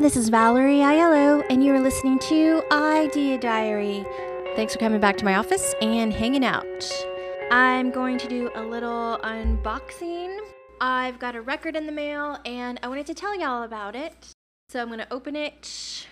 this is Valerie Aiello, and you are listening to Idea Diary. Thanks for coming back to my office and hanging out. I'm going to do a little unboxing. I've got a record in the mail, and I wanted to tell y'all about it. So I'm going to open it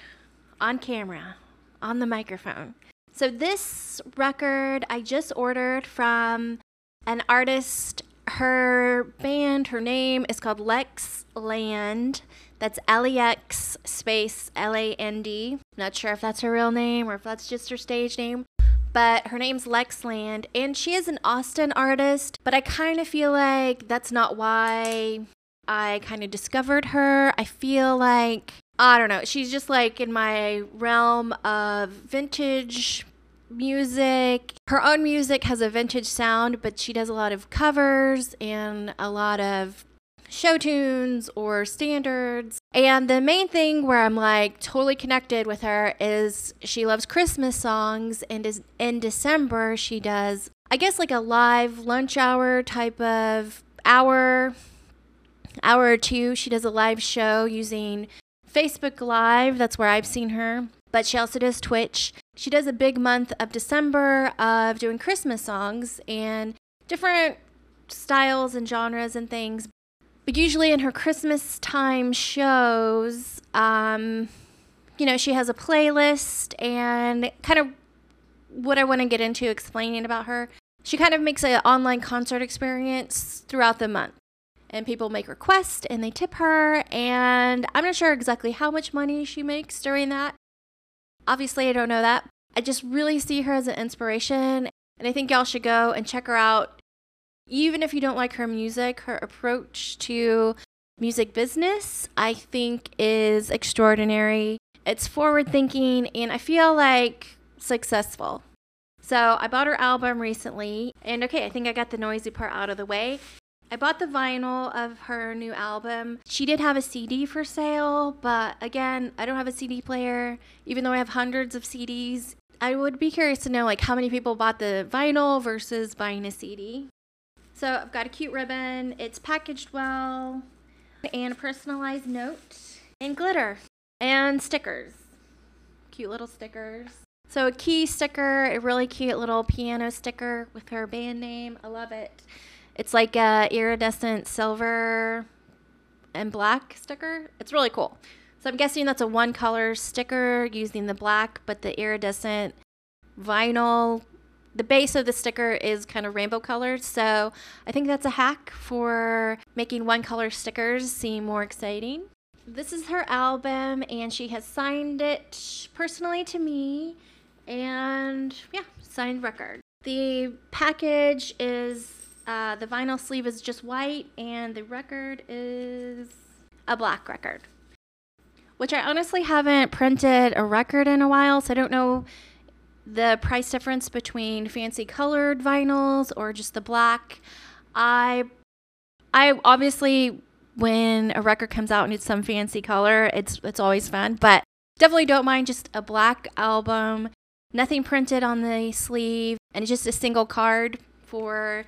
on camera, on the microphone. So this record I just ordered from an artist. Her band, her name is called Lex Land. That's L E X space L A N D. Not sure if that's her real name or if that's just her stage name. But her name's Lex Land, and she is an Austin artist. But I kind of feel like that's not why I kind of discovered her. I feel like, I don't know, she's just like in my realm of vintage music. Her own music has a vintage sound, but she does a lot of covers and a lot of show tunes or standards. And the main thing where I'm like totally connected with her is she loves Christmas songs and is in December she does I guess like a live lunch hour type of hour hour or two she does a live show using Facebook Live. That's where I've seen her. But she also does Twitch. She does a big month of December of doing Christmas songs and different styles and genres and things. But usually in her Christmas time shows, um, you know, she has a playlist and kind of what I want to get into explaining about her. She kind of makes an online concert experience throughout the month. And people make requests and they tip her. And I'm not sure exactly how much money she makes during that. Obviously, I don't know that. I just really see her as an inspiration. And I think y'all should go and check her out even if you don't like her music, her approach to music business, I think, is extraordinary. It's forward thinking, and I feel like successful. So I bought her album recently, and okay, I think I got the noisy part out of the way. I bought the vinyl of her new album. She did have a CD for sale, but again, I don't have a CD player, even though I have hundreds of CDs. I would be curious to know like how many people bought the vinyl versus buying a CD. So I've got a cute ribbon. It's packaged well and a personalized note and glitter and stickers. Cute little stickers. So a key sticker, a really cute little piano sticker with her band name. I love it. It's like a iridescent silver and black sticker. It's really cool. So I'm guessing that's a one color sticker using the black, but the iridescent vinyl the base of the sticker is kind of rainbow colored, so I think that's a hack for making one color stickers seem more exciting. This is her album, and she has signed it personally to me, and yeah, signed record. The package is uh, the vinyl sleeve is just white, and the record is a black record. Which I honestly haven't printed a record in a while, so I don't know the price difference between fancy colored vinyls or just the black. I I obviously when a record comes out and it's some fancy color, it's it's always fun, but definitely don't mind just a black album, nothing printed on the sleeve, and just a single card for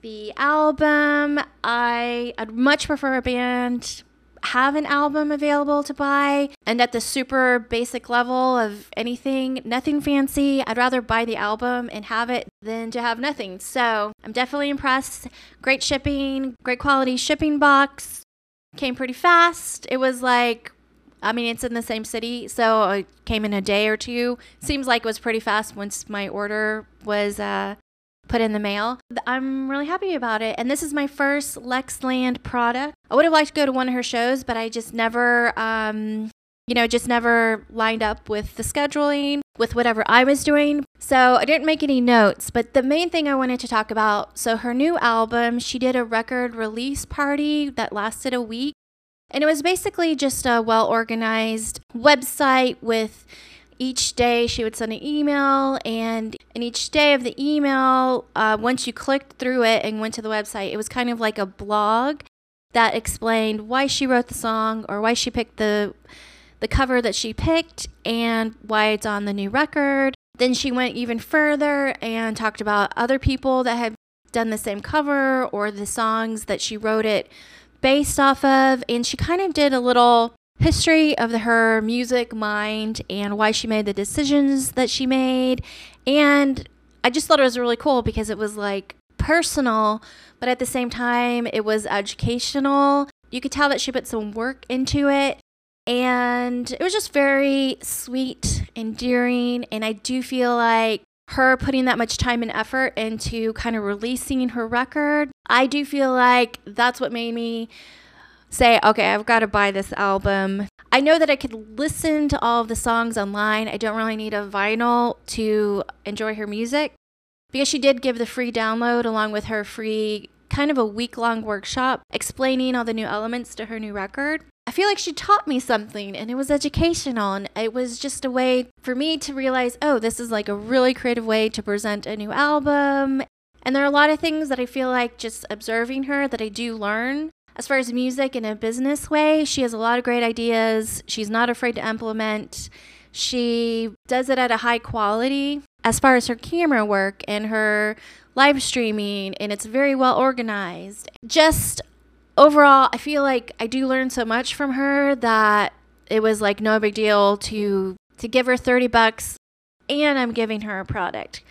the album. I I'd much prefer a band have an album available to buy and at the super basic level of anything, nothing fancy, I'd rather buy the album and have it than to have nothing. So I'm definitely impressed. Great shipping, great quality shipping box. Came pretty fast. It was like, I mean, it's in the same city, so it came in a day or two. Seems like it was pretty fast once my order was uh, put in the mail. I'm really happy about it. And this is my first Lex Land product. I would have liked to go to one of her shows, but I just never, um, you know, just never lined up with the scheduling, with whatever I was doing. So I didn't make any notes. But the main thing I wanted to talk about so her new album, she did a record release party that lasted a week. And it was basically just a well organized website with each day she would send an email and in each day of the email uh, once you clicked through it and went to the website it was kind of like a blog that explained why she wrote the song or why she picked the the cover that she picked and why it's on the new record. Then she went even further and talked about other people that had done the same cover or the songs that she wrote it based off of and she kind of did a little history of her music mind and why she made the decisions that she made. And I just thought it was really cool because it was like personal, but at the same time, it was educational. You could tell that she put some work into it. And it was just very sweet, endearing. And I do feel like her putting that much time and effort into kind of releasing her record, I do feel like that's what made me say, okay, I've got to buy this album. I know that I could listen to all of the songs online. I don't really need a vinyl to enjoy her music because she did give the free download along with her free kind of a week long workshop explaining all the new elements to her new record. I feel like she taught me something and it was educational and it was just a way for me to realize, oh, this is like a really creative way to present a new album. And there are a lot of things that I feel like just observing her that I do learn. As far as music in a business way, she has a lot of great ideas. She's not afraid to implement. She does it at a high quality as far as her camera work and her live streaming, and it's very well organized. Just overall, I feel like I do learn so much from her that it was like no big deal to to give her 30 bucks and I'm giving her a product.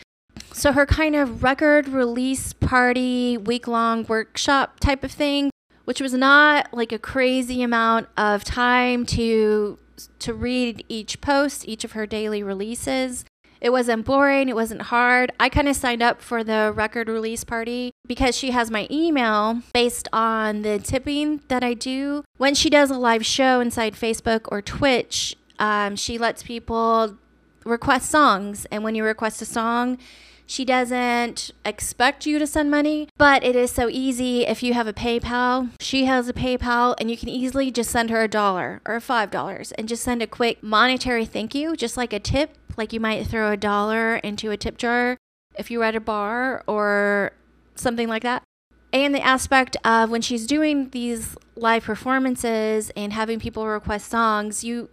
So her kind of record release party week long workshop type of thing, which was not like a crazy amount of time to to read each post, each of her daily releases. It wasn't boring, it wasn't hard. I kind of signed up for the record release party because she has my email based on the tipping that I do. When she does a live show inside Facebook or Twitch, um, she lets people request songs. And when you request a song, she doesn't expect you to send money, but it is so easy if you have a PayPal. She has a PayPal, and you can easily just send her a dollar or five dollars and just send a quick monetary thank you, just like a tip like you might throw a dollar into a tip jar if you were at a bar or something like that. And the aspect of when she's doing these live performances and having people request songs, you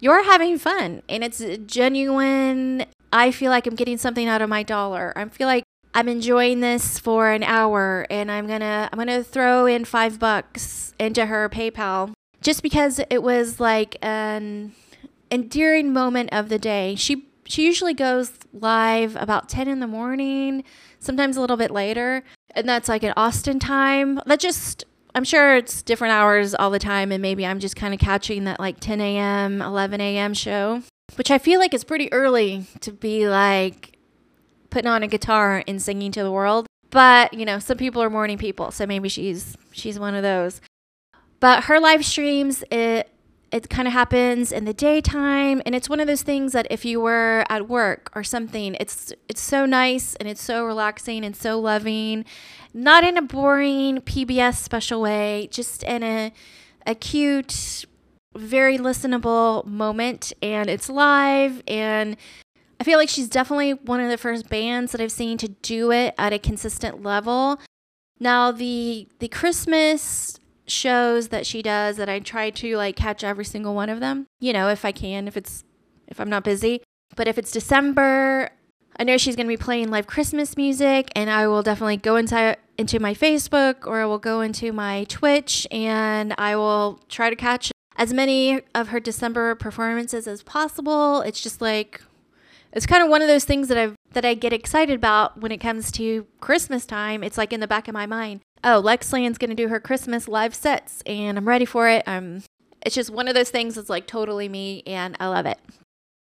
you're having fun and it's genuine. I feel like I'm getting something out of my dollar. I feel like I'm enjoying this for an hour and I'm going to I'm going to throw in 5 bucks into her PayPal just because it was like an endearing moment of the day. She she usually goes live about 10 in the morning, sometimes a little bit later. And that's like an Austin time. That just, I'm sure it's different hours all the time. And maybe I'm just kind of catching that like 10 a.m., 11 a.m. show, which I feel like is pretty early to be like putting on a guitar and singing to the world. But, you know, some people are morning people. So maybe she's, she's one of those. But her live streams, it, it kind of happens in the daytime and it's one of those things that if you were at work or something it's it's so nice and it's so relaxing and so loving not in a boring pbs special way just in a a cute very listenable moment and it's live and I feel like she's definitely one of the first bands that I've seen to do it at a consistent level. Now the the Christmas shows that she does that I try to like catch every single one of them, you know, if I can, if it's if I'm not busy. But if it's December, I know she's going to be playing live Christmas music and I will definitely go inside into my Facebook or I will go into my Twitch and I will try to catch as many of her December performances as possible. It's just like it's kind of one of those things that I that I get excited about when it comes to Christmas time. It's like in the back of my mind oh, Lex Land's going to do her Christmas live sets and I'm ready for it. Um, it's just one of those things that's like totally me and I love it.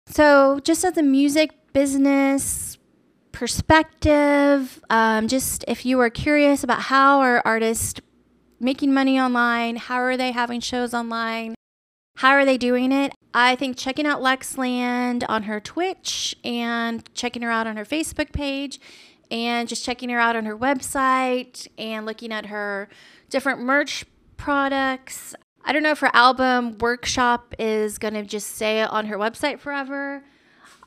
So, just as a music business perspective, um, just if you are curious about how are artists making money online, how are they having shows online, how are they doing it? I think checking out Lex Land on her Twitch and checking her out on her Facebook page and just checking her out on her website and looking at her different merch products. I don't know if her album workshop is going to just stay on her website forever.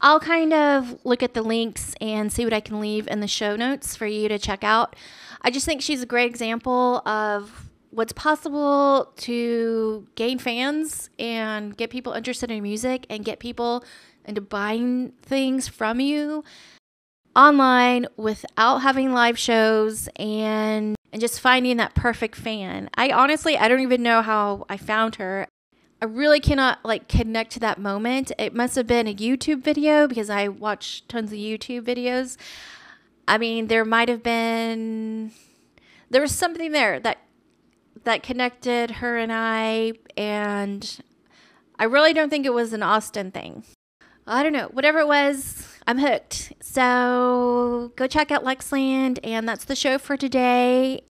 I'll kind of look at the links and see what I can leave in the show notes for you to check out. I just think she's a great example of what's possible to gain fans and get people interested in music and get people into buying things from you online without having live shows and and just finding that perfect fan. I honestly I don't even know how I found her. I really cannot like connect to that moment. It must have been a YouTube video because I watch tons of YouTube videos. I mean, there might have been there was something there that that connected her and I and I really don't think it was an Austin thing. I don't know. Whatever it was, I'm hooked. So go check out Lex Land and that's the show for today.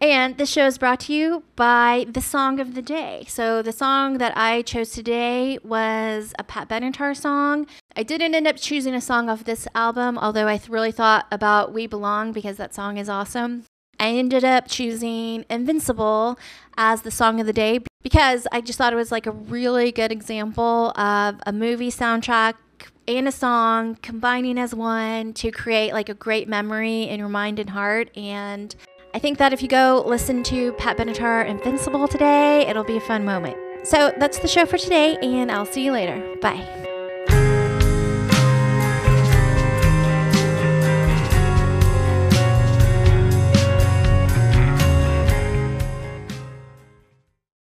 And this show is brought to you by the song of the day. So, the song that I chose today was a Pat Benatar song. I didn't end up choosing a song off this album, although I really thought about We Belong because that song is awesome. I ended up choosing Invincible as the song of the day because I just thought it was like a really good example of a movie soundtrack and a song combining as one to create like a great memory in your mind and heart. And I think that if you go listen to Pat Benatar Invincible today, it'll be a fun moment. So that's the show for today, and I'll see you later. Bye.